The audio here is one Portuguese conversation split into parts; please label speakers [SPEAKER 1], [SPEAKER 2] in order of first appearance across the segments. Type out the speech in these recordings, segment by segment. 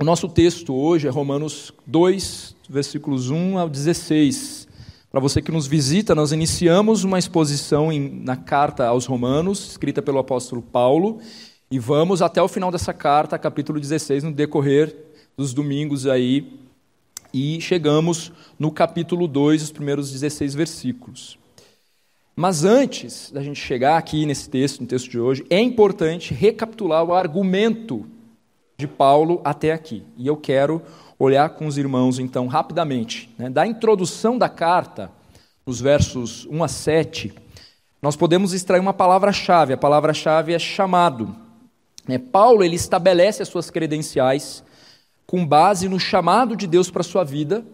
[SPEAKER 1] O nosso texto hoje é Romanos 2, versículos 1 ao 16. Para você que nos visita, nós iniciamos uma exposição em, na carta aos Romanos, escrita pelo apóstolo Paulo, e vamos até o final dessa carta, capítulo 16, no decorrer dos domingos aí, e chegamos no capítulo 2, os primeiros 16 versículos. Mas antes da gente chegar aqui nesse texto, no texto de hoje, é importante recapitular o argumento de Paulo até aqui. E eu quero olhar com os irmãos, então, rapidamente. Né? Da introdução da carta, nos versos 1 a 7, nós podemos extrair uma palavra-chave. A palavra-chave é chamado. É, Paulo ele estabelece as suas credenciais com base no chamado de Deus para a sua vida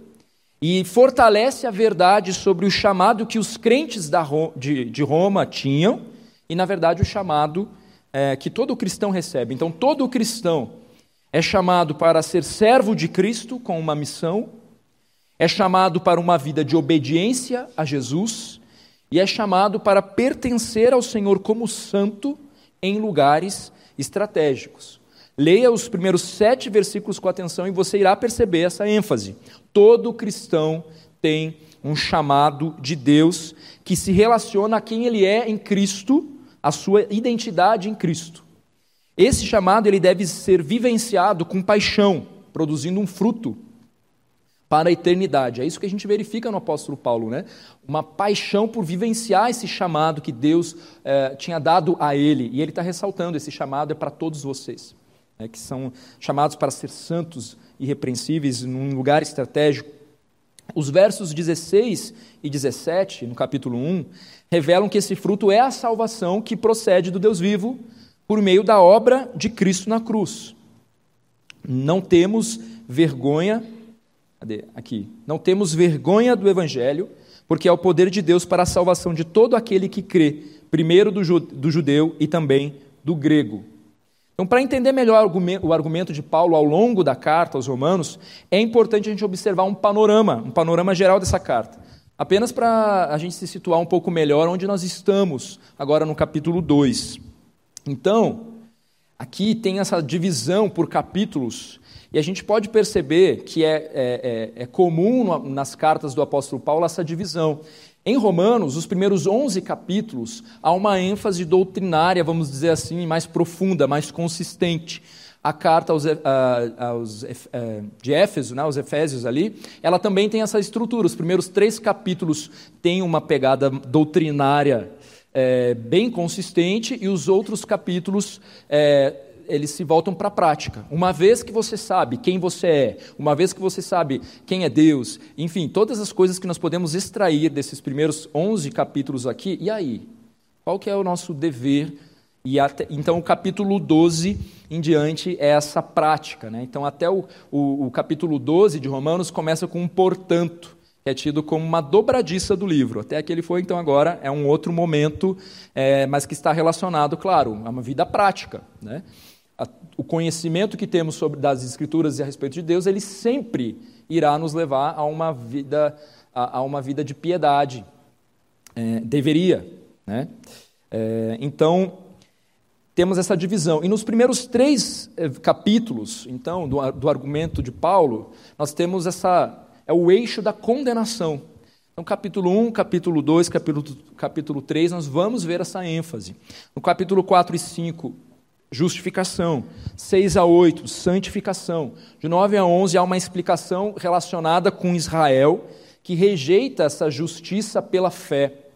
[SPEAKER 1] e fortalece a verdade sobre o chamado que os crentes de Roma tinham e, na verdade, o chamado é, que todo cristão recebe. Então, todo cristão é chamado para ser servo de Cristo com uma missão, é chamado para uma vida de obediência a Jesus e é chamado para pertencer ao Senhor como santo em lugares estratégicos. Leia os primeiros sete versículos com atenção e você irá perceber essa ênfase. Todo cristão tem um chamado de Deus que se relaciona a quem ele é em Cristo, a sua identidade em Cristo. Esse chamado ele deve ser vivenciado com paixão, produzindo um fruto para a eternidade. É isso que a gente verifica no apóstolo Paulo, né? Uma paixão por vivenciar esse chamado que Deus eh, tinha dado a ele. E ele está ressaltando: esse chamado é para todos vocês, né? que são chamados para ser santos, irrepreensíveis, num lugar estratégico. Os versos 16 e 17, no capítulo 1, revelam que esse fruto é a salvação que procede do Deus vivo por meio da obra de Cristo na cruz. Não temos vergonha, cadê? Aqui. Não temos vergonha do evangelho, porque é o poder de Deus para a salvação de todo aquele que crê, primeiro do, judeu e também do grego. Então, para entender melhor o argumento de Paulo ao longo da carta aos Romanos, é importante a gente observar um panorama, um panorama geral dessa carta. Apenas para a gente se situar um pouco melhor onde nós estamos, agora no capítulo 2. Então, aqui tem essa divisão por capítulos, e a gente pode perceber que é, é, é, é comum nas cartas do apóstolo Paulo essa divisão. Em Romanos, os primeiros 11 capítulos, há uma ênfase doutrinária, vamos dizer assim, mais profunda, mais consistente. A carta aos, aos, de Éfeso, né, aos Efésios ali, ela também tem essa estrutura. Os primeiros três capítulos têm uma pegada doutrinária é, bem consistente e os outros capítulos é, eles se voltam para a prática. Uma vez que você sabe quem você é, uma vez que você sabe quem é Deus, enfim, todas as coisas que nós podemos extrair desses primeiros 11 capítulos aqui, e aí? Qual que é o nosso dever? E até, então, o capítulo 12 em diante é essa prática. Né? Então, até o, o, o capítulo 12 de Romanos começa com um portanto é tido como uma dobradiça do livro. Até que ele foi, então, agora é um outro momento, é, mas que está relacionado, claro, a uma vida prática. Né? O conhecimento que temos sobre das Escrituras e a respeito de Deus, ele sempre irá nos levar a uma vida, a, a uma vida de piedade. É, deveria. Né? É, então, temos essa divisão. E nos primeiros três é, capítulos, então, do, do argumento de Paulo, nós temos essa é o eixo da condenação. Então, capítulo 1, capítulo 2, capítulo, capítulo 3, nós vamos ver essa ênfase. No capítulo 4 e 5, justificação. 6 a 8, santificação. De 9 a 11, há uma explicação relacionada com Israel, que rejeita essa justiça pela fé.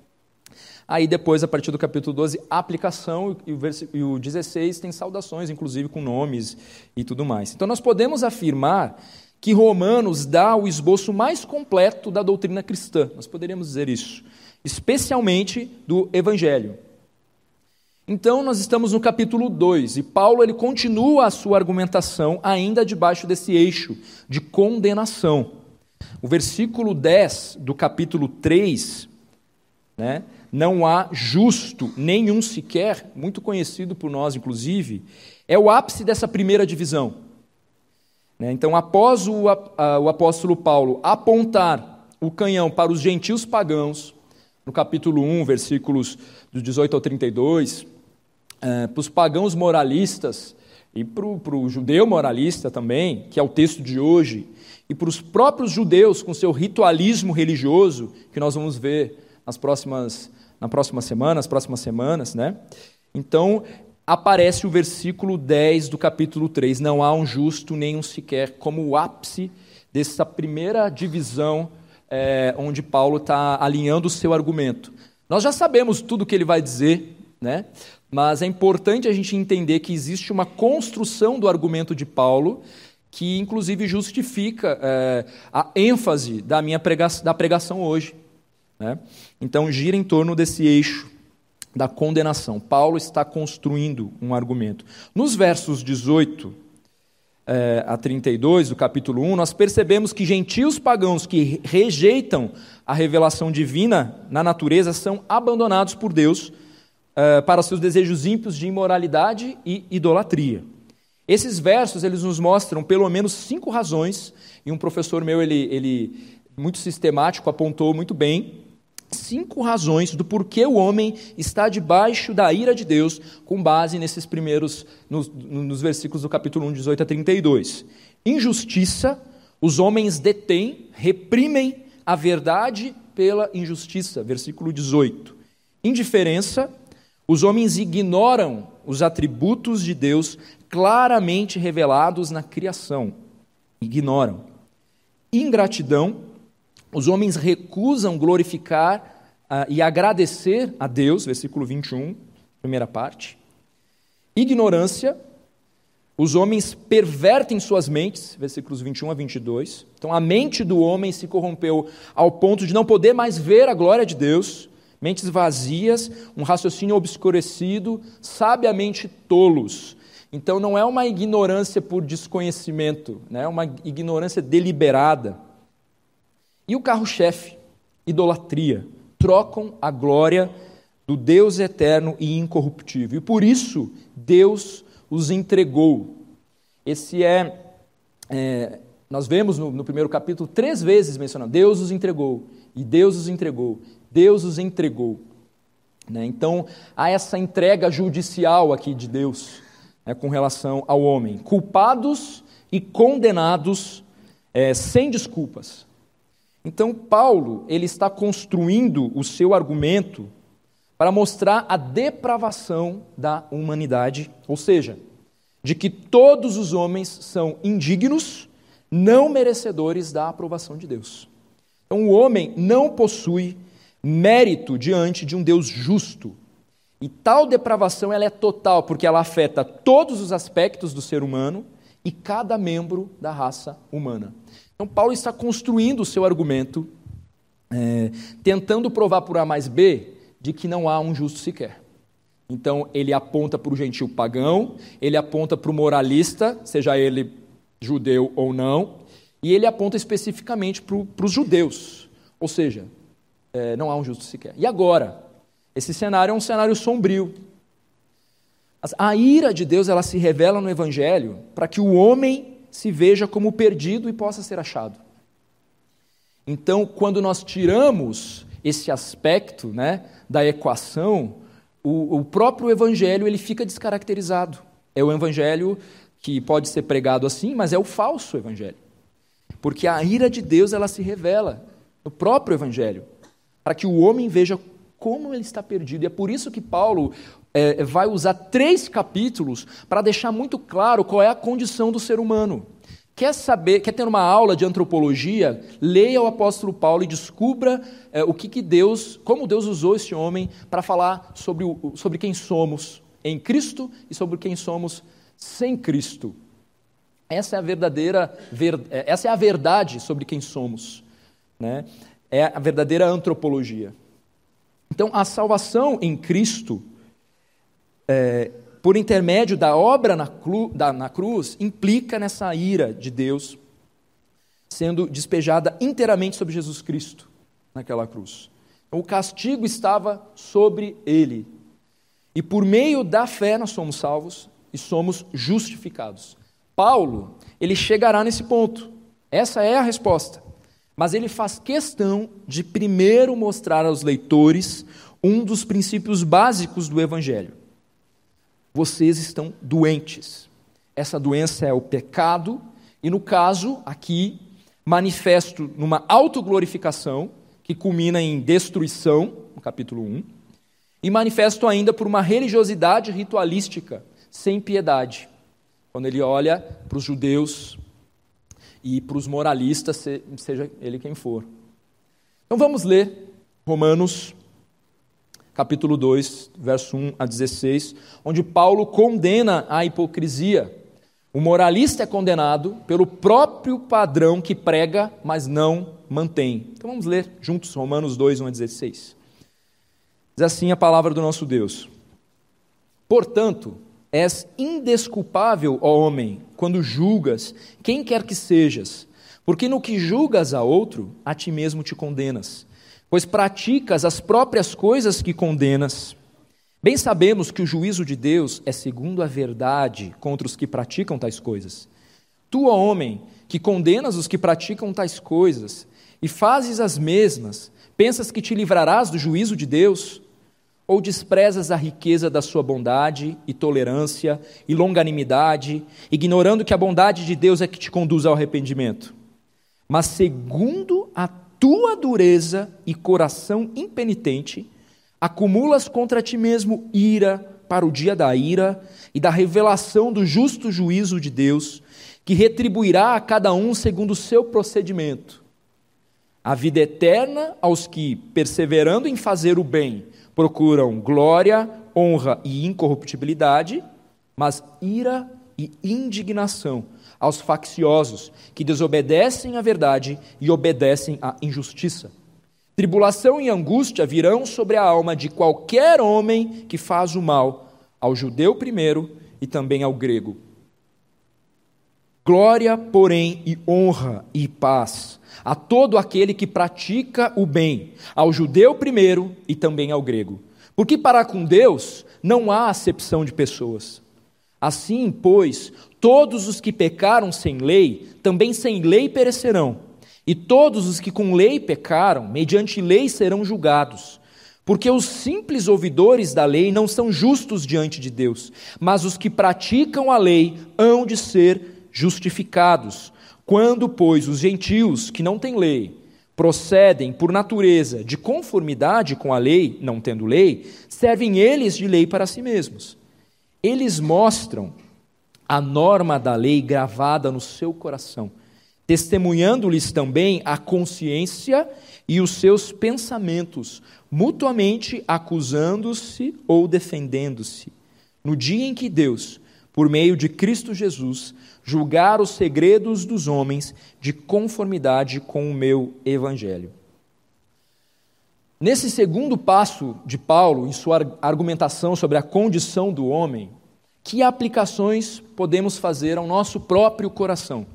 [SPEAKER 1] Aí depois, a partir do capítulo 12, aplicação, e o, e o 16 tem saudações, inclusive com nomes e tudo mais. Então nós podemos afirmar que Romanos dá o esboço mais completo da doutrina cristã, nós poderíamos dizer isso, especialmente do Evangelho. Então, nós estamos no capítulo 2 e Paulo ele continua a sua argumentação ainda debaixo desse eixo de condenação. O versículo 10 do capítulo 3, né, não há justo nenhum sequer, muito conhecido por nós inclusive, é o ápice dessa primeira divisão. Né? Então, após o, o apóstolo Paulo apontar o canhão para os gentios pagãos, no capítulo 1, versículos do 18 ao 32, é, para os pagãos moralistas, e para o judeu moralista também, que é o texto de hoje, e para os próprios judeus com seu ritualismo religioso, que nós vamos ver nas próximas, na próxima semana, nas próximas semanas, né? Então, aparece o versículo 10 do capítulo 3, não há um justo nem um sequer, como o ápice dessa primeira divisão é, onde Paulo está alinhando o seu argumento. Nós já sabemos tudo o que ele vai dizer, né? mas é importante a gente entender que existe uma construção do argumento de Paulo que, inclusive, justifica é, a ênfase da minha pregação, da pregação hoje. Né? Então, gira em torno desse eixo da condenação. Paulo está construindo um argumento. Nos versos 18 é, a 32 do capítulo 1, nós percebemos que gentios pagãos que rejeitam a revelação divina na natureza são abandonados por Deus é, para seus desejos ímpios de imoralidade e idolatria. Esses versos eles nos mostram pelo menos cinco razões, e um professor meu, ele, ele muito sistemático, apontou muito bem, cinco razões do porquê o homem está debaixo da ira de Deus, com base nesses primeiros, nos, nos versículos do capítulo 1, 18 a 32. Injustiça, os homens detêm, reprimem a verdade pela injustiça, versículo 18. Indiferença, os homens ignoram os atributos de Deus claramente revelados na criação. Ignoram. Ingratidão, os homens recusam glorificar uh, e agradecer a Deus, versículo 21, primeira parte. Ignorância, os homens pervertem suas mentes, versículos 21 a 22. Então, a mente do homem se corrompeu ao ponto de não poder mais ver a glória de Deus, mentes vazias, um raciocínio obscurecido, sabiamente tolos. Então, não é uma ignorância por desconhecimento, né? é uma ignorância deliberada. E o carro-chefe, idolatria, trocam a glória do Deus eterno e incorruptível. E por isso Deus os entregou. Esse é, é nós vemos no, no, primeiro capítulo três vezes mencionando: Deus os entregou, e Deus os entregou, Deus os entregou. Né? Então há essa entrega judicial aqui de Deus né, com relação ao homem, culpados e condenados é, sem desculpas. Então, Paulo ele está construindo o seu argumento para mostrar a depravação da humanidade, ou seja, de que todos os homens são indignos, não merecedores da aprovação de Deus. Então, o homem não possui mérito diante de um Deus justo. E tal depravação ela é total, porque ela afeta todos os aspectos do ser humano e cada membro da raça humana. Então, Paulo está construindo o seu argumento, é, tentando provar por A mais B de que não há um justo sequer. Então, ele aponta para o gentil pagão, ele aponta para o moralista, seja ele judeu ou não, e ele aponta especificamente para, os judeus. Ou seja, é, não há um justo sequer. E agora? Esse cenário é um cenário sombrio. A ira de Deus ela se revela no Evangelho para que o homem se veja como perdido e possa ser achado. Então, quando nós tiramos esse aspecto né, da equação, o, o próprio evangelho ele fica descaracterizado. É o evangelho que pode ser pregado assim, mas é o falso evangelho. Porque a ira de Deus ela se revela no próprio evangelho, para que o homem veja como ele está perdido. E é por isso que Paulo é, vai usar três capítulos para deixar muito claro qual é a condição do ser humano. Quer saber, quer ter uma aula de antropologia? Leia o apóstolo Paulo e descubra é, o que, que Deus, como Deus usou esse homem para falar sobre, o, sobre quem somos em Cristo e sobre quem somos sem Cristo. Essa é a verdadeira, ver, é, essa é a verdade sobre quem somos, né? É a verdadeira antropologia. Então, a salvação em Cristo é, por intermédio da obra na, da, na cruz, implica nessa ira de Deus sendo despejada inteiramente sobre Jesus Cristo naquela cruz. Então, o castigo estava sobre ele. E por meio da fé nós somos salvos e somos justificados. Paulo, ele chegará nesse ponto. Essa é a resposta. Mas ele faz questão de primeiro mostrar aos leitores um dos princípios básicos do evangelho vocês estão doentes. Essa doença é o pecado, e no caso aqui, manifesto numa autoglorificação, que culmina em destruição, no capítulo 1, e manifesto ainda por uma religiosidade ritualística, sem piedade, quando ele olha para os judeus e para os moralistas, seja ele quem for. Então vamos ler Romanos capítulo 2, verso 1 a 16, onde Paulo condena a hipocrisia. O moralista é condenado pelo próprio padrão que prega, mas não mantém. Então vamos ler juntos Romanos 2, 1 a 16. Diz assim a palavra do nosso Deus: Portanto, és indesculpável, ó homem, quando julgas quem quer que sejas, porque no que julgas a outro, a ti mesmo te condenas pois praticas as próprias coisas que condenas. Bem sabemos que o juízo de Deus é segundo a verdade contra os que praticam tais coisas. Tu, ó homem, que condenas os que praticam tais coisas e fazes as mesmas, pensas que te livrarás do juízo de Deus? Ou desprezas a riqueza da sua bondade e tolerância e longanimidade, ignorando que a bondade de Deus é que te conduz ao arrependimento? Mas segundo a tua dureza e coração impenitente, acumulas contra ti mesmo ira para o dia da ira e da revelação do justo juízo de Deus, que retribuirá a cada um segundo o seu procedimento. A vida eterna aos que, perseverando em fazer o bem, procuram glória, honra e incorruptibilidade, mas ira e indignação aos facciosos, que desobedecem à verdade e obedecem à injustiça. Tribulação e angústia virão sobre a alma de qualquer homem que faz o mal, ao judeu primeiro e também ao grego. Glória, porém, e honra e paz a todo aquele que pratica o bem, ao judeu primeiro e também ao grego. Porque para com Deus não há acepção de pessoas. Assim, pois, Todos os que pecaram sem lei, também sem lei perecerão. E todos os que com lei pecaram, mediante lei serão julgados. Porque os simples ouvidores da lei não são justos diante de Deus, mas os que praticam a lei hão de ser justificados. Quando, pois, os gentios que não têm lei procedem por natureza de conformidade com a lei, não tendo lei, servem eles de lei para si mesmos. Eles mostram a norma da lei gravada no seu coração, testemunhando-lhes também a consciência e os seus pensamentos, mutuamente acusando-se ou defendendo-se. No dia em que Deus, por meio de Cristo Jesus, julgar os segredos dos homens de conformidade com o meu evangelho. Nesse segundo passo de Paulo, em sua argumentação sobre a condição do homem, que aplicações podemos fazer ao nosso próprio coração?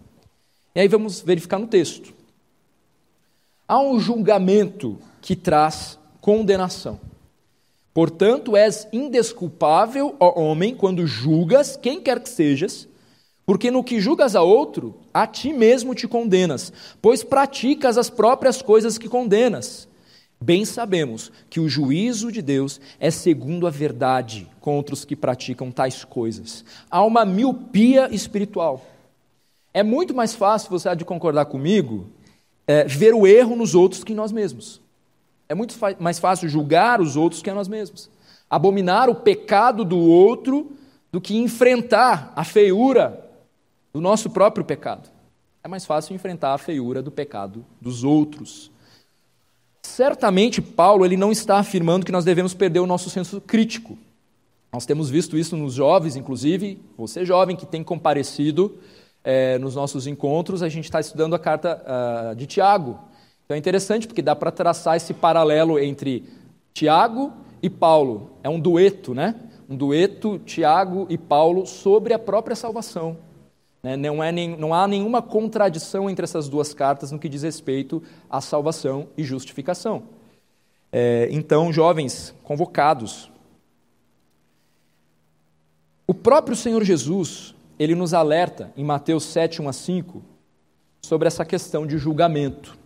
[SPEAKER 1] E aí vamos verificar no texto. Há um julgamento que traz condenação. Portanto, és indesculpável, ó homem, quando julgas quem quer que sejas, porque no que julgas a outro, a ti mesmo te condenas, pois praticas as próprias coisas que condenas. Bem sabemos que o juízo de Deus é segundo a verdade contra os que praticam tais coisas. Há uma miopia espiritual. É muito mais fácil, você há de concordar comigo, é, ver o erro nos outros que em nós mesmos. É muito mais fácil julgar os outros que a nós mesmos. Abominar o pecado do outro do que enfrentar a feiura do nosso próprio pecado. É mais fácil enfrentar a feiura do pecado dos outros. Certamente Paulo ele não está afirmando que nós devemos perder o nosso senso crítico. Nós temos visto isso nos jovens, inclusive, você jovem que tem comparecido é, nos nossos encontros, a gente está estudando a carta uh, de Tiago. Então é interessante porque dá para traçar esse paralelo entre Tiago e Paulo. É um dueto, né? Um dueto Tiago e Paulo sobre a própria salvação. Né? Não, é nem, não há nenhuma contradição entre essas duas cartas no que diz respeito à salvação e justificação. É, então, jovens convocados, o próprio Senhor Jesus, ele nos alerta em Mateus 7, 1 a 5, sobre essa questão de julgamento.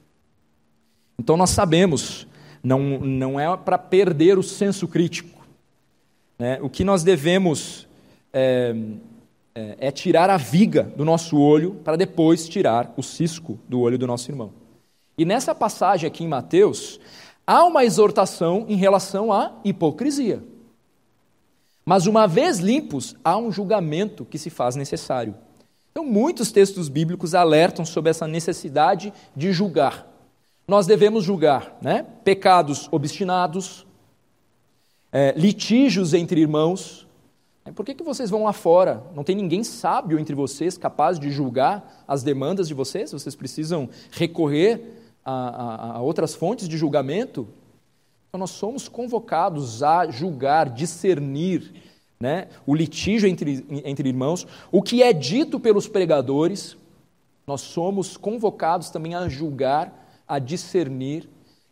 [SPEAKER 1] Então, nós sabemos, não, não é para perder o senso crítico. Né? O que nós devemos é, é, é tirar a viga do nosso olho para depois tirar o cisco do olho do nosso irmão. E nessa passagem aqui em Mateus, há uma exortação em relação à hipocrisia. Mas uma vez limpos, há um julgamento que se faz necessário. Então, muitos textos bíblicos alertam sobre essa necessidade de julgar. Nós devemos julgar né? pecados obstinados, é, litígios entre irmãos. Por que, que vocês vão lá fora? Não tem ninguém sábio entre vocês capaz de julgar as demandas de vocês? Vocês precisam recorrer a, a, a outras fontes de julgamento? Então, nós somos convocados a julgar, discernir né, o litígio entre, entre irmãos, o que é dito pelos pregadores, nós somos convocados também a julgar, a discernir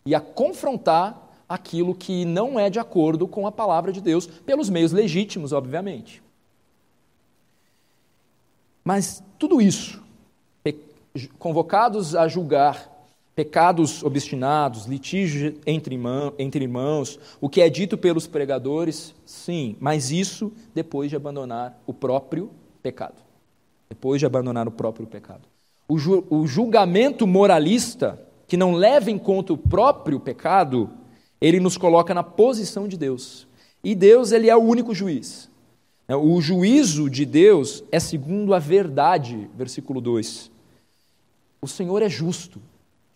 [SPEAKER 1] e a confrontar aquilo que não é de acordo com a palavra de Deus, pelos meios legítimos, obviamente. Mas tudo isso, convocados a julgar pecados obstinados, litígios entre, irmão, entre irmãos, o que é dito pelos pregadores, sim, mas isso depois de abandonar o próprio pecado. Depois de abandonar o próprio pecado. O, ju, o julgamento moralista, que não leva em conta o próprio pecado, ele nos coloca na posição de Deus. E Deus, ele é o único juiz. O juízo de Deus é segundo a verdade, versículo 2. O Senhor é justo,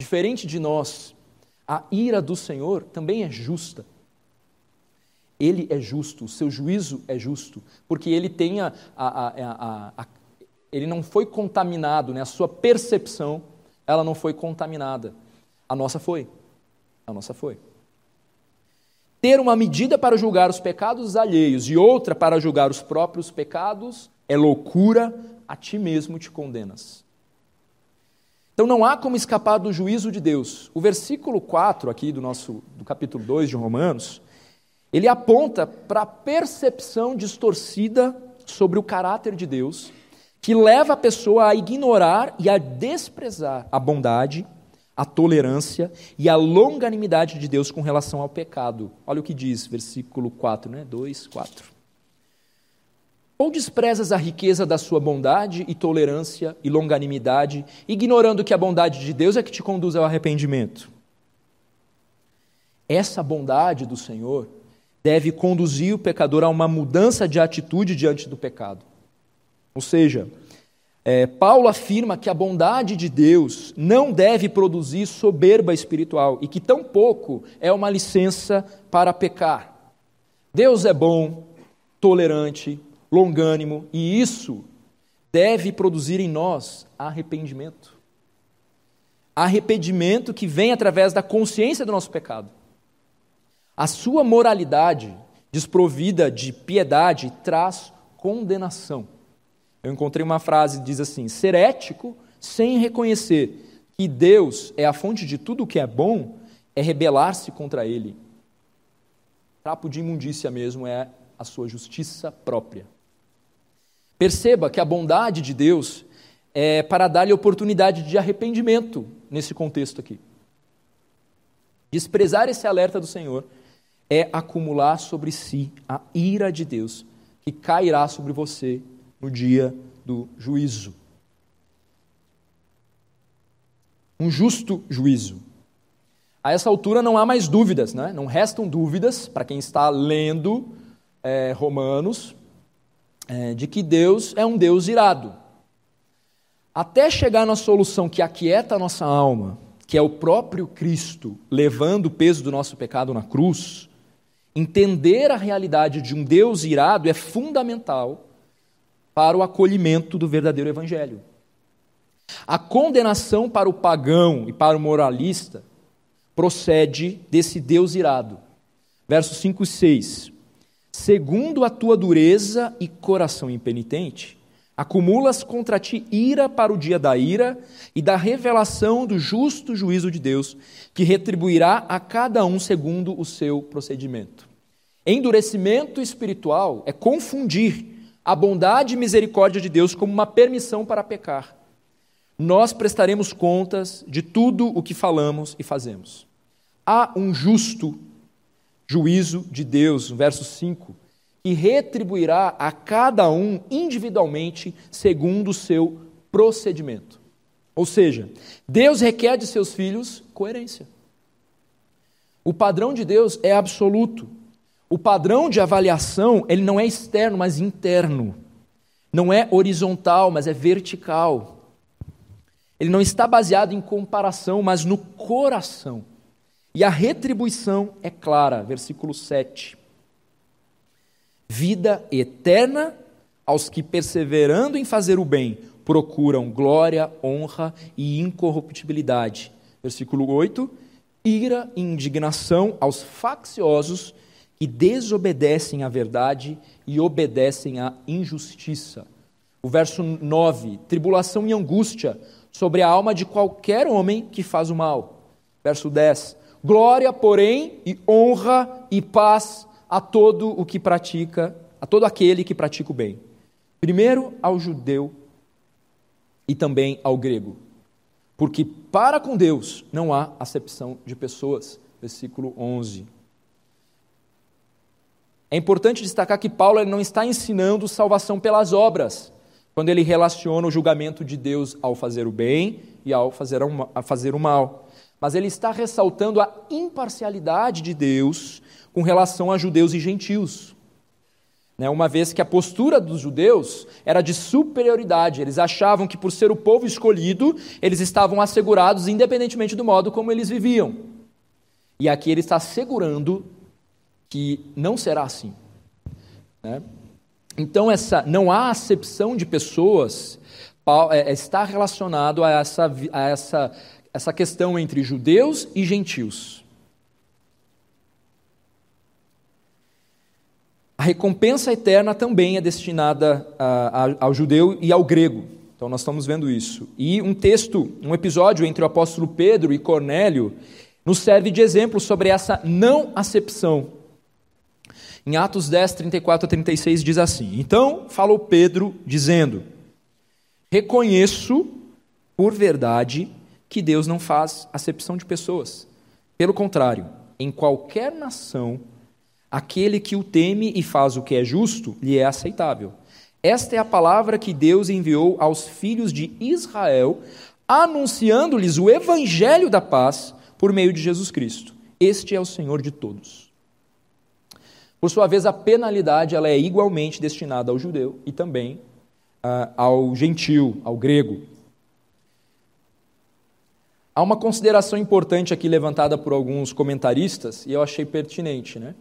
[SPEAKER 1] Diferente de nós, a ira do Senhor também é justa. Ele é justo, o seu juízo é justo, porque ele tem a, a, a, a ele não foi contaminado, né? a sua percepção ela não foi contaminada. A nossa foi. A nossa foi. Ter uma medida para julgar os pecados alheios e outra para julgar os próprios pecados é loucura, a ti mesmo te condenas. Então não há como escapar do juízo de Deus. O versículo 4 aqui do nosso do capítulo 2 de Romanos, ele aponta para a percepção distorcida sobre o caráter de Deus, que leva a pessoa a ignorar e a desprezar a bondade, a tolerância e a longanimidade de Deus com relação ao pecado. Olha o que diz, versículo 4, né? 2, 4. Ou desprezas a riqueza da sua bondade e tolerância e longanimidade, ignorando que a bondade de Deus é que te conduz ao arrependimento? Essa bondade do Senhor deve conduzir o pecador a uma mudança de atitude diante do pecado. Ou seja, é, Paulo afirma que a bondade de Deus não deve produzir soberba espiritual e que tampouco é uma licença para pecar. Deus é bom, tolerante, longânimo, e isso deve produzir em nós arrependimento. Arrependimento que vem através da consciência do nosso pecado. A sua moralidade, desprovida de piedade, traz condenação. Eu encontrei uma frase que diz assim: ser ético sem reconhecer que Deus é a fonte de tudo o que é bom é rebelar-se contra Ele. Trapo de imundícia mesmo é a sua justiça própria. Perceba que a bondade de Deus é para dar-lhe oportunidade de arrependimento nesse contexto aqui. Desprezar esse alerta do Senhor é acumular sobre si a ira de Deus, que cairá sobre você no dia do juízo. Um justo juízo. A essa altura não há mais dúvidas, né? não restam dúvidas para quem está lendo é, Romanos, é, de que Deus é um Deus irado. Até chegar na solução que aquieta a nossa alma, que é o próprio Cristo levando o peso do nosso pecado na cruz, entender a realidade de um Deus irado é fundamental para o acolhimento do verdadeiro Evangelho. A condenação para o pagão e para o moralista procede desse Deus irado. Versos 5 e 6 segundo a tua dureza e coração impenitente, acumulas contra ti ira para o dia da ira e da revelação do justo juízo de Deus, que retribuirá a cada um segundo o seu procedimento. Endurecimento espiritual é confundir a bondade e misericórdia de Deus como uma permissão para pecar. Nós prestaremos contas de tudo o que falamos e fazemos. Há um justo juízo de Deus, verso 5, que retribuirá a cada um individualmente segundo o seu procedimento. Ou seja, Deus requer de seus filhos coerência. O padrão de Deus é absoluto. O padrão de avaliação, ele não é externo, mas interno. Não é horizontal, mas é vertical. Ele não está baseado em comparação, mas no coração. E a retribuição é clara, versículo 7. Vida eterna aos que, perseverando em fazer o bem, procuram glória, honra e incorruptibilidade. Versículo 8. Ira e indignação aos facciosos que desobedecem à verdade e obedecem à injustiça. O verso 9. Tribulação e angústia sobre a alma de qualquer homem que faz o mal. Verso 10 Glória, porém, e honra e paz a todo o que pratica, a todo aquele que pratica o bem. Primeiro ao judeu e também ao grego. Porque para com Deus não há acepção de pessoas. Versículo 11. É importante destacar que Paulo não está ensinando salvação pelas obras, quando ele relaciona o julgamento de Deus ao fazer o bem e ao fazer o mal mas ele está ressaltando a imparcialidade de Deus com relação a judeus e gentios. Né, uma vez que a postura dos judeus era de superioridade, eles achavam que por ser o povo escolhido, eles estavam assegurados independentemente do modo como eles viviam. E aqui ele está assegurando que não será assim. Né? Então, essa, não há acepção de pessoas é, está relacionado a essa, a essa essa questão entre judeus e gentios. A recompensa eterna também é destinada a, a, ao judeu e ao grego. Então nós estamos vendo isso. E um texto, um episódio entre o apóstolo Pedro e Cornélio, nos serve de exemplo sobre essa não acepção. Em Atos 10, 34 a 36 diz assim: Então falou Pedro, dizendo: Reconheço por verdade que Deus não faz acepção de pessoas. Pelo contrário, em qualquer nação, aquele que o teme e faz o que é justo lhe é aceitável. Esta é a palavra que Deus enviou aos filhos de Israel, anunciando-lhes o evangelho da paz por meio de Jesus Cristo. Este é o Senhor de todos. Por sua vez, a penalidade ela é igualmente destinada ao judeu e também uh, ao gentil, ao grego. Há uma consideração importante aqui levantada por alguns comentaristas, e eu achei pertinente. Né?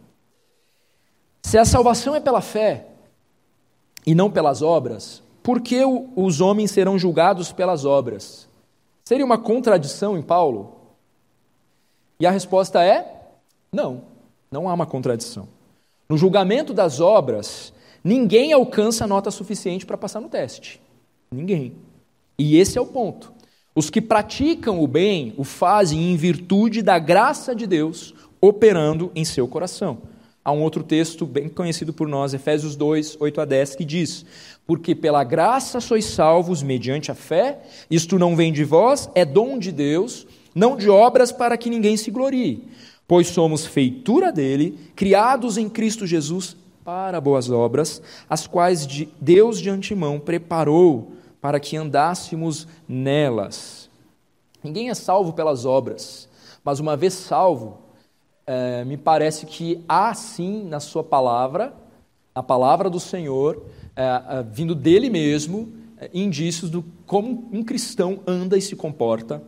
[SPEAKER 1] Se a salvação é pela fé e não pelas obras, por que os homens serão julgados pelas obras? Seria uma contradição em Paulo? E a resposta é: não, não há uma contradição. No julgamento das obras, ninguém alcança nota suficiente para passar no teste. Ninguém. E esse é o ponto. Os que praticam o bem o fazem em virtude da graça de Deus operando em seu coração. Há um outro texto bem conhecido por nós, Efésios 2, 8 a 10, que diz: Porque pela graça sois salvos mediante a fé, isto não vem de vós, é dom de Deus, não de obras para que ninguém se glorie. Pois somos feitura dele, criados em Cristo Jesus para boas obras, as quais Deus de antemão preparou para que andássemos nelas. Ninguém é salvo pelas obras, mas uma vez salvo, é, me parece que há sim na Sua palavra, na palavra do Senhor, é, é, vindo dele mesmo, é, indícios do como um cristão anda e se comporta,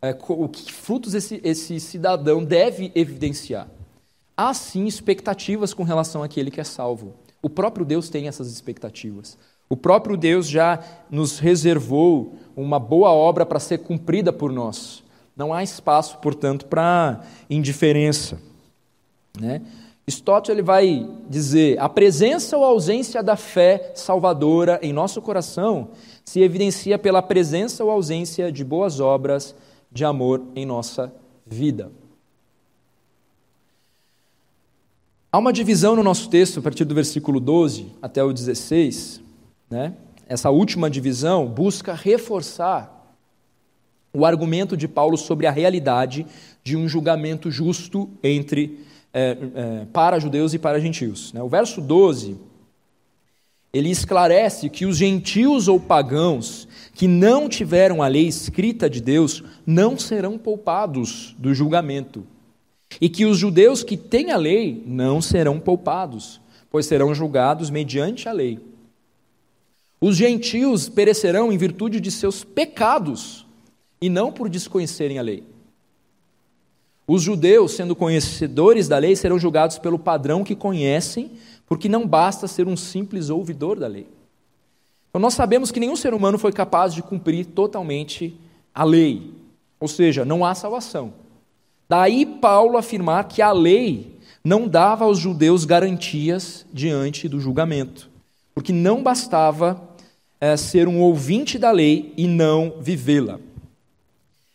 [SPEAKER 1] é, o que frutos esse, esse cidadão deve evidenciar. Há sim expectativas com relação àquele que é salvo. O próprio Deus tem essas expectativas. O próprio Deus já nos reservou uma boa obra para ser cumprida por nós. Não há espaço, portanto, para indiferença. Né? Stott ele vai dizer: a presença ou ausência da fé salvadora em nosso coração se evidencia pela presença ou ausência de boas obras de amor em nossa vida. Há uma divisão no nosso texto, a partir do versículo 12 até o 16, né? Essa última divisão busca reforçar o argumento de Paulo sobre a realidade de um julgamento justo entre é, é, para judeus e para gentios. Né? O verso 12, ele esclarece que os gentios ou pagãos que não tiveram a lei escrita de Deus não serão poupados do julgamento. E que os judeus que têm a lei não serão poupados, pois serão julgados mediante a lei. Os gentios perecerão em virtude de seus pecados e não por desconhecerem a lei. Os judeus, sendo conhecedores da lei, serão julgados pelo padrão que conhecem, porque não basta ser um simples ouvidor da lei. Então, nós sabemos que nenhum ser humano foi capaz de cumprir totalmente a lei, ou seja, não há salvação. Daí Paulo afirmar que a lei não dava aos judeus garantias diante do julgamento, porque não bastava é, ser um ouvinte da lei e não vivê-la.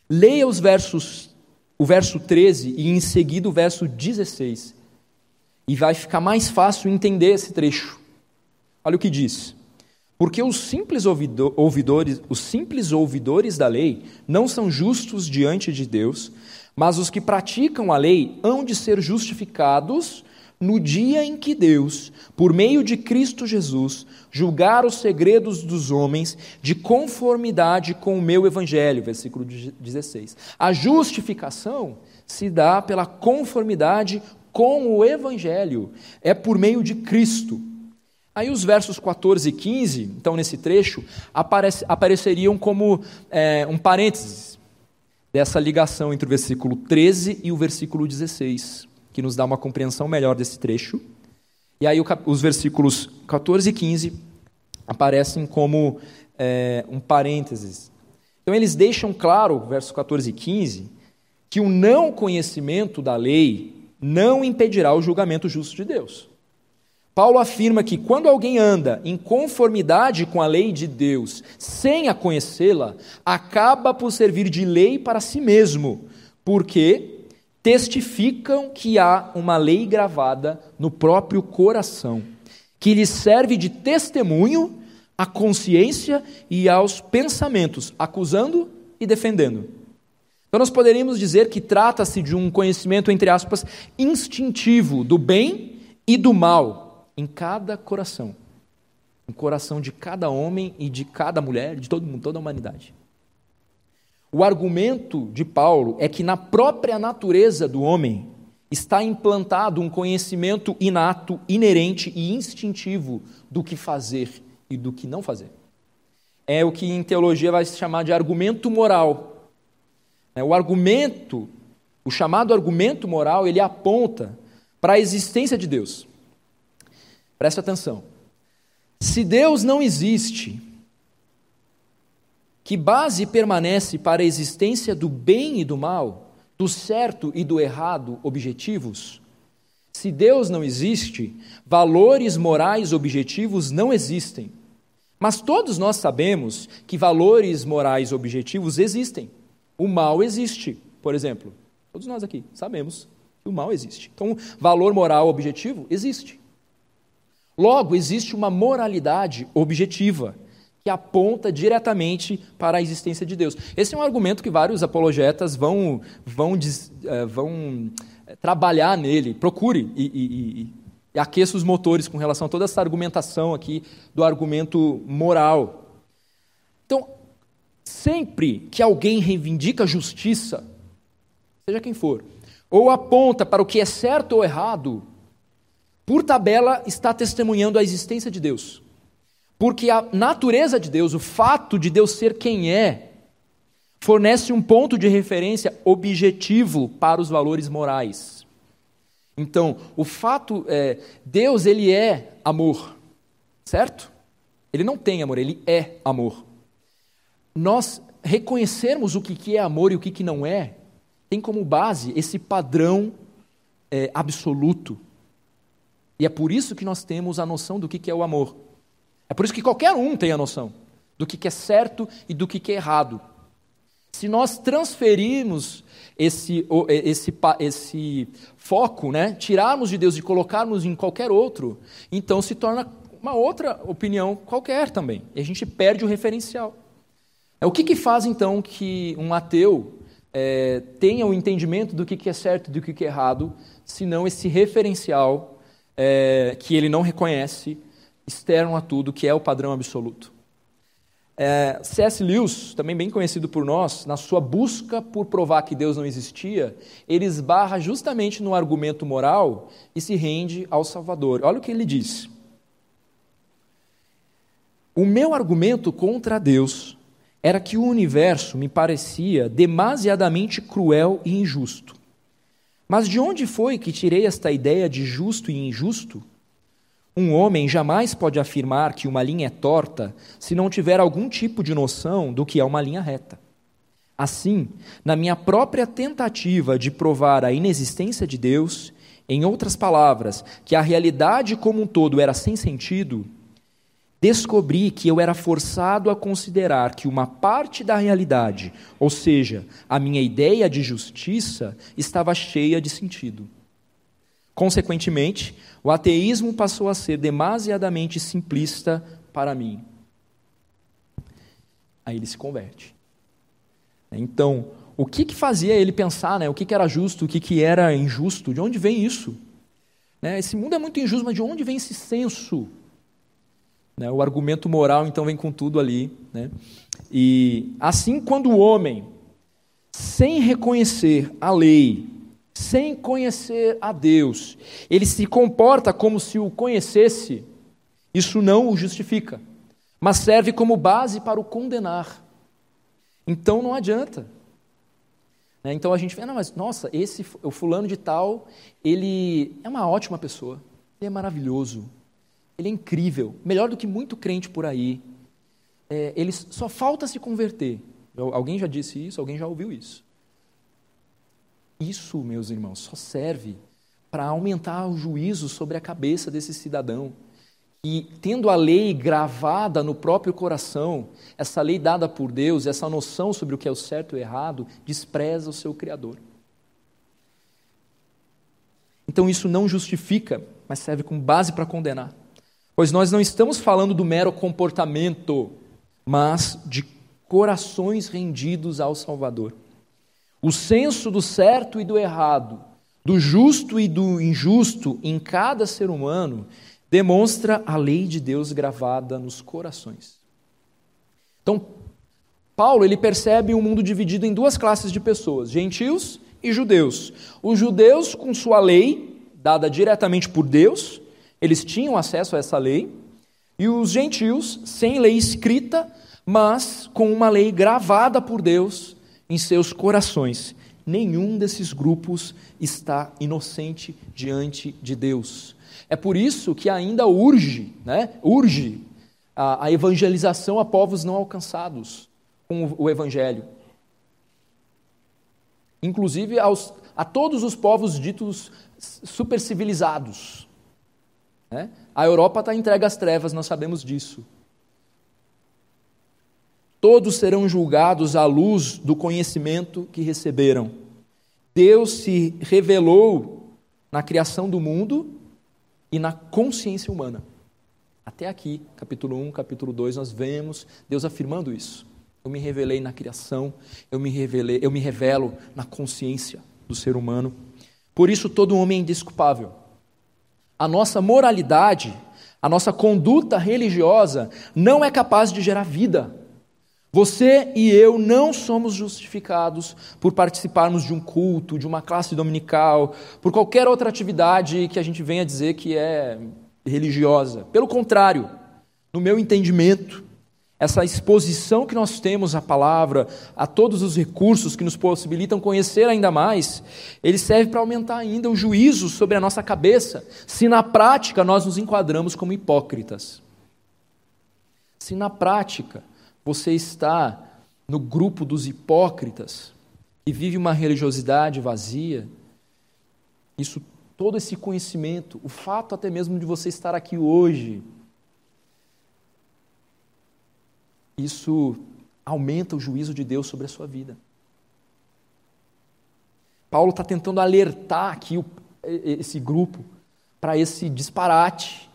[SPEAKER 1] Leia os versos, o verso 13 e em seguida o verso 16, e vai ficar mais fácil entender esse trecho. Olha o que diz. Porque os simples ouvidores, os simples ouvidores da lei não são justos diante de Deus, mas os que praticam a lei hão de ser justificados no dia em que Deus, por meio de Cristo Jesus, julgar os segredos dos homens de conformidade com o meu evangelho, versículo 16. A justificação se dá pela conformidade com o evangelho, é por meio de Cristo. Aí os versos 14 e 15, então nesse trecho, aparece, apareceriam como é, um parênteses dessa ligação entre o versículo 13 e o versículo 16 que nos dá uma compreensão melhor desse trecho. E aí os versículos 14 e 15 aparecem como é, um parênteses. Então eles deixam claro, versos 14 e 15, que o não conhecimento da lei não impedirá o julgamento justo de Deus. Paulo afirma que quando alguém anda em conformidade com a lei de Deus, sem a conhecê-la, acaba por servir de lei para si mesmo, porque testificam que há uma lei gravada no próprio coração, que lhes serve de testemunho à consciência e aos pensamentos, acusando e defendendo. Então, nós poderíamos dizer que trata-se de um conhecimento, entre aspas, instintivo do bem e do mal em cada coração. No coração de cada homem e de cada mulher, de todo mundo, toda a humanidade. O argumento de Paulo é que na própria natureza do homem está implantado um conhecimento inato, inerente e instintivo do que fazer e do que não fazer. É o que em teologia vai se chamar de argumento moral. É, o argumento, o chamado argumento moral, ele aponta para a existência de Deus. Preste atenção. Se Deus não existe, que base permanece para a existência do bem e do mal, do certo e do errado objetivos? Se Deus não existe, valores morais objetivos não existem. Mas todos nós sabemos que valores morais objetivos existem. O mal existe, por exemplo. Todos nós aqui sabemos que o mal existe. Então, valor moral objetivo existe. Logo, existe uma moralidade objetiva que aponta diretamente para a existência de Deus. Esse é um argumento que vários apologetas vão, vão, eh, vão eh, trabalhar nele. Procure e, e, e aqueça os motores com relação a toda essa argumentação aqui do argumento moral. Então, sempre que alguém reivindica justiça, seja quem for, ou aponta para o que é certo ou errado, por tabela está testemunhando a existência de Deus. Porque a natureza de Deus, o fato de Deus ser quem é, fornece um ponto de referência objetivo para os valores morais. Então, o fato é, Deus ele é amor, certo? Ele não tem amor, ele é amor. Nós reconhecermos o que é amor e o que não é, tem como base esse padrão é, absoluto. E é por isso que nós temos a noção do que é o amor. É por isso que qualquer um tem a noção do que é certo e do que é errado. Se nós transferirmos esse, esse, esse foco, né, tirarmos de Deus e colocarmos em qualquer outro, então se torna uma outra opinião qualquer também. E a gente perde o referencial. É o que, que faz então que um ateu é, tenha o entendimento do que, que é certo e do que, que é errado, senão esse referencial é, que ele não reconhece, externo a tudo, que é o padrão absoluto. É, C.S. Lewis, também bem conhecido por nós, na sua busca por provar que Deus não existia, ele esbarra justamente no argumento moral e se rende ao Salvador. Olha o que ele diz. O meu argumento contra Deus era que o universo me parecia demasiadamente cruel e injusto. Mas de onde foi que tirei esta ideia de justo e injusto? Um homem jamais pode afirmar que uma linha é torta se não tiver algum tipo de noção do que é uma linha reta. Assim, na minha própria tentativa de provar a inexistência de Deus, em outras palavras, que a realidade como um todo era sem sentido, descobri que eu era forçado a considerar que uma parte da realidade, ou seja, a minha ideia de justiça, estava cheia de sentido. Consequentemente, o ateísmo passou a ser demasiadamente simplista para mim. Aí ele se converte. Então, o que, que fazia ele pensar, né? o que, que era justo, o que, que era injusto? De onde vem isso? Né? Esse mundo é muito injusto, mas de onde vem esse senso? Né? O argumento moral, então, vem com tudo ali. Né? E assim, quando o homem, sem reconhecer a lei, sem conhecer a Deus, ele se comporta como se o conhecesse, isso não o justifica, mas serve como base para o condenar. Então não adianta. Né? Então a gente vê, não, mas nossa, esse o fulano de tal, ele é uma ótima pessoa, ele é maravilhoso, ele é incrível, melhor do que muito crente por aí. É, ele só falta se converter. Alguém já disse isso? Alguém já ouviu isso? Isso, meus irmãos, só serve para aumentar o juízo sobre a cabeça desse cidadão. E tendo a lei gravada no próprio coração, essa lei dada por Deus, essa noção sobre o que é o certo e o errado, despreza o seu Criador. Então isso não justifica, mas serve como base para condenar. Pois nós não estamos falando do mero comportamento, mas de corações rendidos ao Salvador. O senso do certo e do errado, do justo e do injusto em cada ser humano demonstra a lei de Deus gravada nos corações. Então, Paulo ele percebe um mundo dividido em duas classes de pessoas, gentios e judeus. Os judeus com sua lei dada diretamente por Deus, eles tinham acesso a essa lei, e os gentios sem lei escrita, mas com uma lei gravada por Deus em seus corações. Nenhum desses grupos está inocente diante de Deus. É por isso que ainda urge, né, urge a, a evangelização a povos não alcançados com o, o Evangelho. Inclusive aos, a todos os povos ditos supercivilizados. Né? A Europa está entregue às trevas, nós sabemos disso. Todos serão julgados à luz do conhecimento que receberam. Deus se revelou na criação do mundo e na consciência humana. Até aqui, capítulo 1, capítulo 2, nós vemos Deus afirmando isso. Eu me revelei na criação, eu me revelei, eu me revelo na consciência do ser humano. Por isso todo homem é indesculpável. A nossa moralidade, a nossa conduta religiosa não é capaz de gerar vida. Você e eu não somos justificados por participarmos de um culto, de uma classe dominical, por qualquer outra atividade que a gente venha dizer que é religiosa. Pelo contrário, no meu entendimento, essa exposição que nós temos à palavra, a todos os recursos que nos possibilitam conhecer ainda mais, ele serve para aumentar ainda o juízo sobre a nossa cabeça, se na prática nós nos enquadramos como hipócritas. Se na prática você está no grupo dos hipócritas e vive uma religiosidade vazia, isso todo esse conhecimento, o fato até mesmo de você estar aqui hoje, isso aumenta o juízo de Deus sobre a sua vida. Paulo está tentando alertar aqui esse grupo para esse disparate,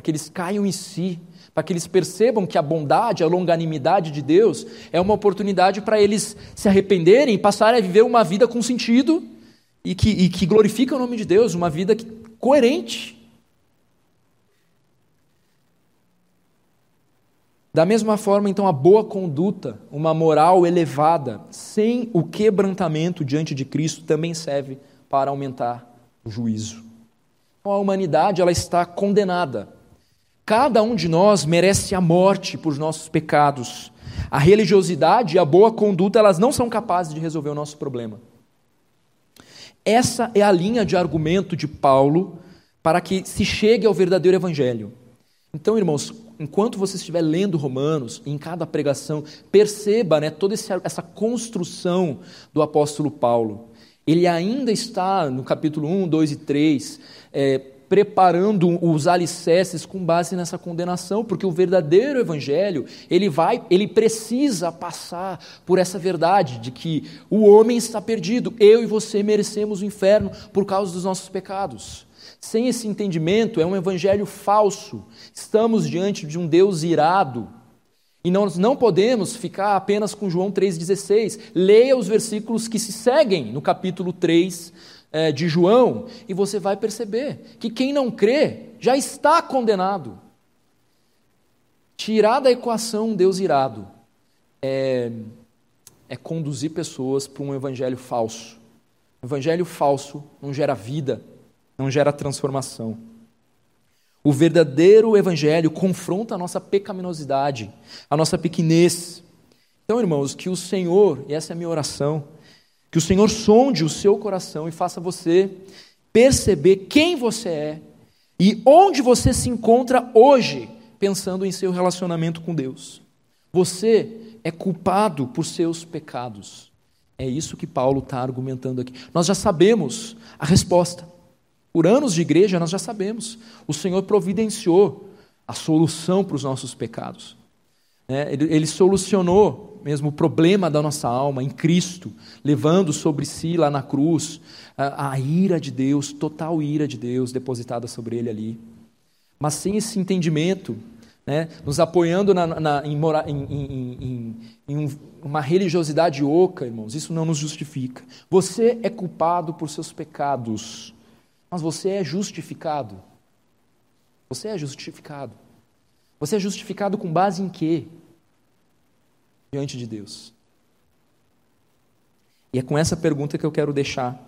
[SPEAKER 1] para que eles caiam em si, para que eles percebam que a bondade, a longanimidade de Deus é uma oportunidade para eles se arrependerem e passarem a viver uma vida com sentido e que, e que glorifica o nome de Deus, uma vida que, coerente. Da mesma forma, então, a boa conduta, uma moral elevada, sem o quebrantamento diante de Cristo, também serve para aumentar o juízo. Então, a humanidade ela está condenada. Cada um de nós merece a morte por nossos pecados. A religiosidade e a boa conduta elas não são capazes de resolver o nosso problema. Essa é a linha de argumento de Paulo para que se chegue ao verdadeiro evangelho. Então, irmãos, enquanto você estiver lendo Romanos, em cada pregação, perceba né, toda essa construção do apóstolo Paulo. Ele ainda está, no capítulo 1, 2 e 3, é, preparando os alicerces com base nessa condenação, porque o verdadeiro evangelho, ele vai, ele precisa passar por essa verdade de que o homem está perdido, eu e você merecemos o inferno por causa dos nossos pecados. Sem esse entendimento, é um evangelho falso. Estamos diante de um Deus irado. E nós não podemos ficar apenas com João 3,16. Leia os versículos que se seguem no capítulo 3 é, de João, e você vai perceber que quem não crê já está condenado. Tirar da equação um Deus irado é, é conduzir pessoas para um evangelho falso. Evangelho falso não gera vida, não gera transformação. O verdadeiro evangelho confronta a nossa pecaminosidade, a nossa pequenez. Então, irmãos, que o Senhor, e essa é a minha oração, que o Senhor sonde o seu coração e faça você perceber quem você é e onde você se encontra hoje, pensando em seu relacionamento com Deus. Você é culpado por seus pecados. É isso que Paulo está argumentando aqui. Nós já sabemos a resposta. Por anos de igreja, nós já sabemos. O Senhor providenciou a solução para os nossos pecados. É, ele, ele solucionou mesmo o problema da nossa alma em Cristo, levando sobre si lá na cruz a, a ira de Deus, total ira de Deus depositada sobre ele ali. Mas sem esse entendimento, né, nos apoiando na, na, em, em, em, em, uma religiosidade oca, irmãos, isso não nos justifica. Você é culpado por seus pecados. Mas você é justificado. Você é justificado. Você é justificado com base em quê? Diante de Deus. E é com essa pergunta que eu quero deixar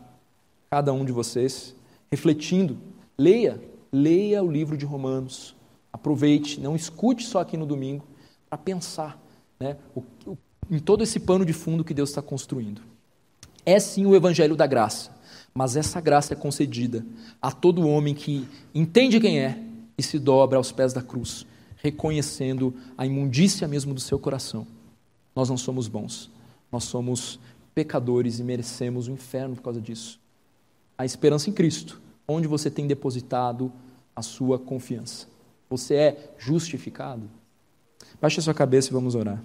[SPEAKER 1] cada um de vocês refletindo. Leia, leia o livro de Romanos. Aproveite, não escute só aqui no domingo, para pensar né, o, o, em todo esse pano de fundo que Deus está construindo. É sim o evangelho da graça. Mas essa graça é concedida a todo homem que entende quem é e se dobra aos pés da cruz, reconhecendo a imundícia mesmo do seu coração. Nós não somos bons, nós somos pecadores e merecemos o inferno por causa disso. A esperança em Cristo, onde você tem depositado a sua confiança. Você é justificado? Baixe a sua cabeça e vamos orar.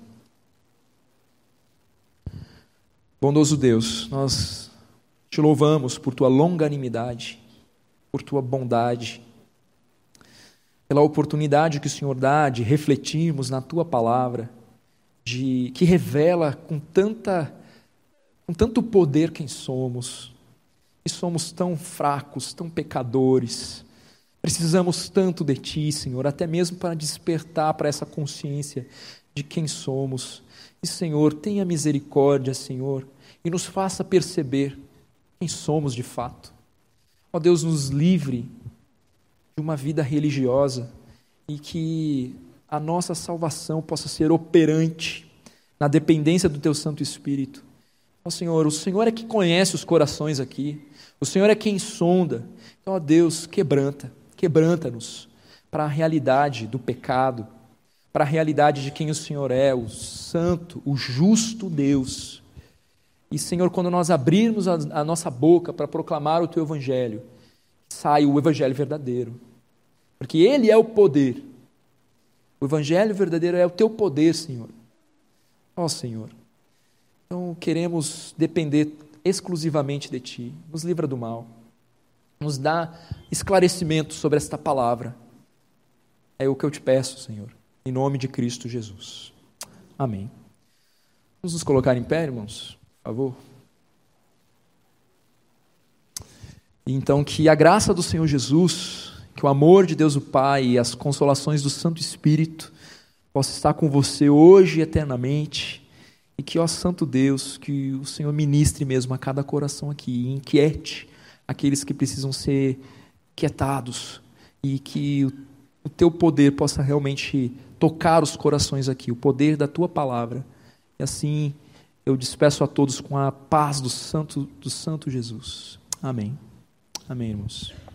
[SPEAKER 1] Bondoso Deus, nós te louvamos por tua longanimidade, por tua bondade, pela oportunidade que o Senhor dá de refletirmos na tua palavra, de que revela com tanta com tanto poder quem somos. E somos tão fracos, tão pecadores. Precisamos tanto de ti, Senhor, até mesmo para despertar para essa consciência de quem somos. E, Senhor, tenha misericórdia, Senhor, e nos faça perceber quem somos de fato. Ó Deus, nos livre de uma vida religiosa e que a nossa salvação possa ser operante na dependência do Teu Santo Espírito. Ó Senhor, o Senhor é que conhece os corações aqui, o Senhor é quem sonda. Então, ó Deus, quebranta, quebranta-nos para a realidade do pecado, para a realidade de quem o Senhor é, o santo, o justo Deus e, Senhor, quando nós abrirmos a, nossa boca para proclamar o Teu Evangelho, sai o Evangelho verdadeiro. Porque Ele é o poder. O Evangelho verdadeiro é o Teu poder, Senhor. Ó oh, Senhor. Então queremos depender exclusivamente de Ti. Nos livra do mal. Nos dá esclarecimento sobre esta palavra. É o que eu te peço, Senhor, em nome de Cristo Jesus. Amém. Vamos nos colocar em pé, irmãos, por favor. Então, que a graça do Senhor Jesus, que o amor de Deus o Pai e as consolações do Santo Espírito possa estar com você hoje e eternamente. E que, ó Santo Deus, que o Senhor ministre mesmo a cada coração aqui, e inquiete aqueles que precisam ser quietados, e que o, o teu poder possa realmente tocar os corações aqui, o poder da tua palavra. E assim eu despeço a todos com a paz do Santo, do Santo Jesus. Amém. Amém, irmãos.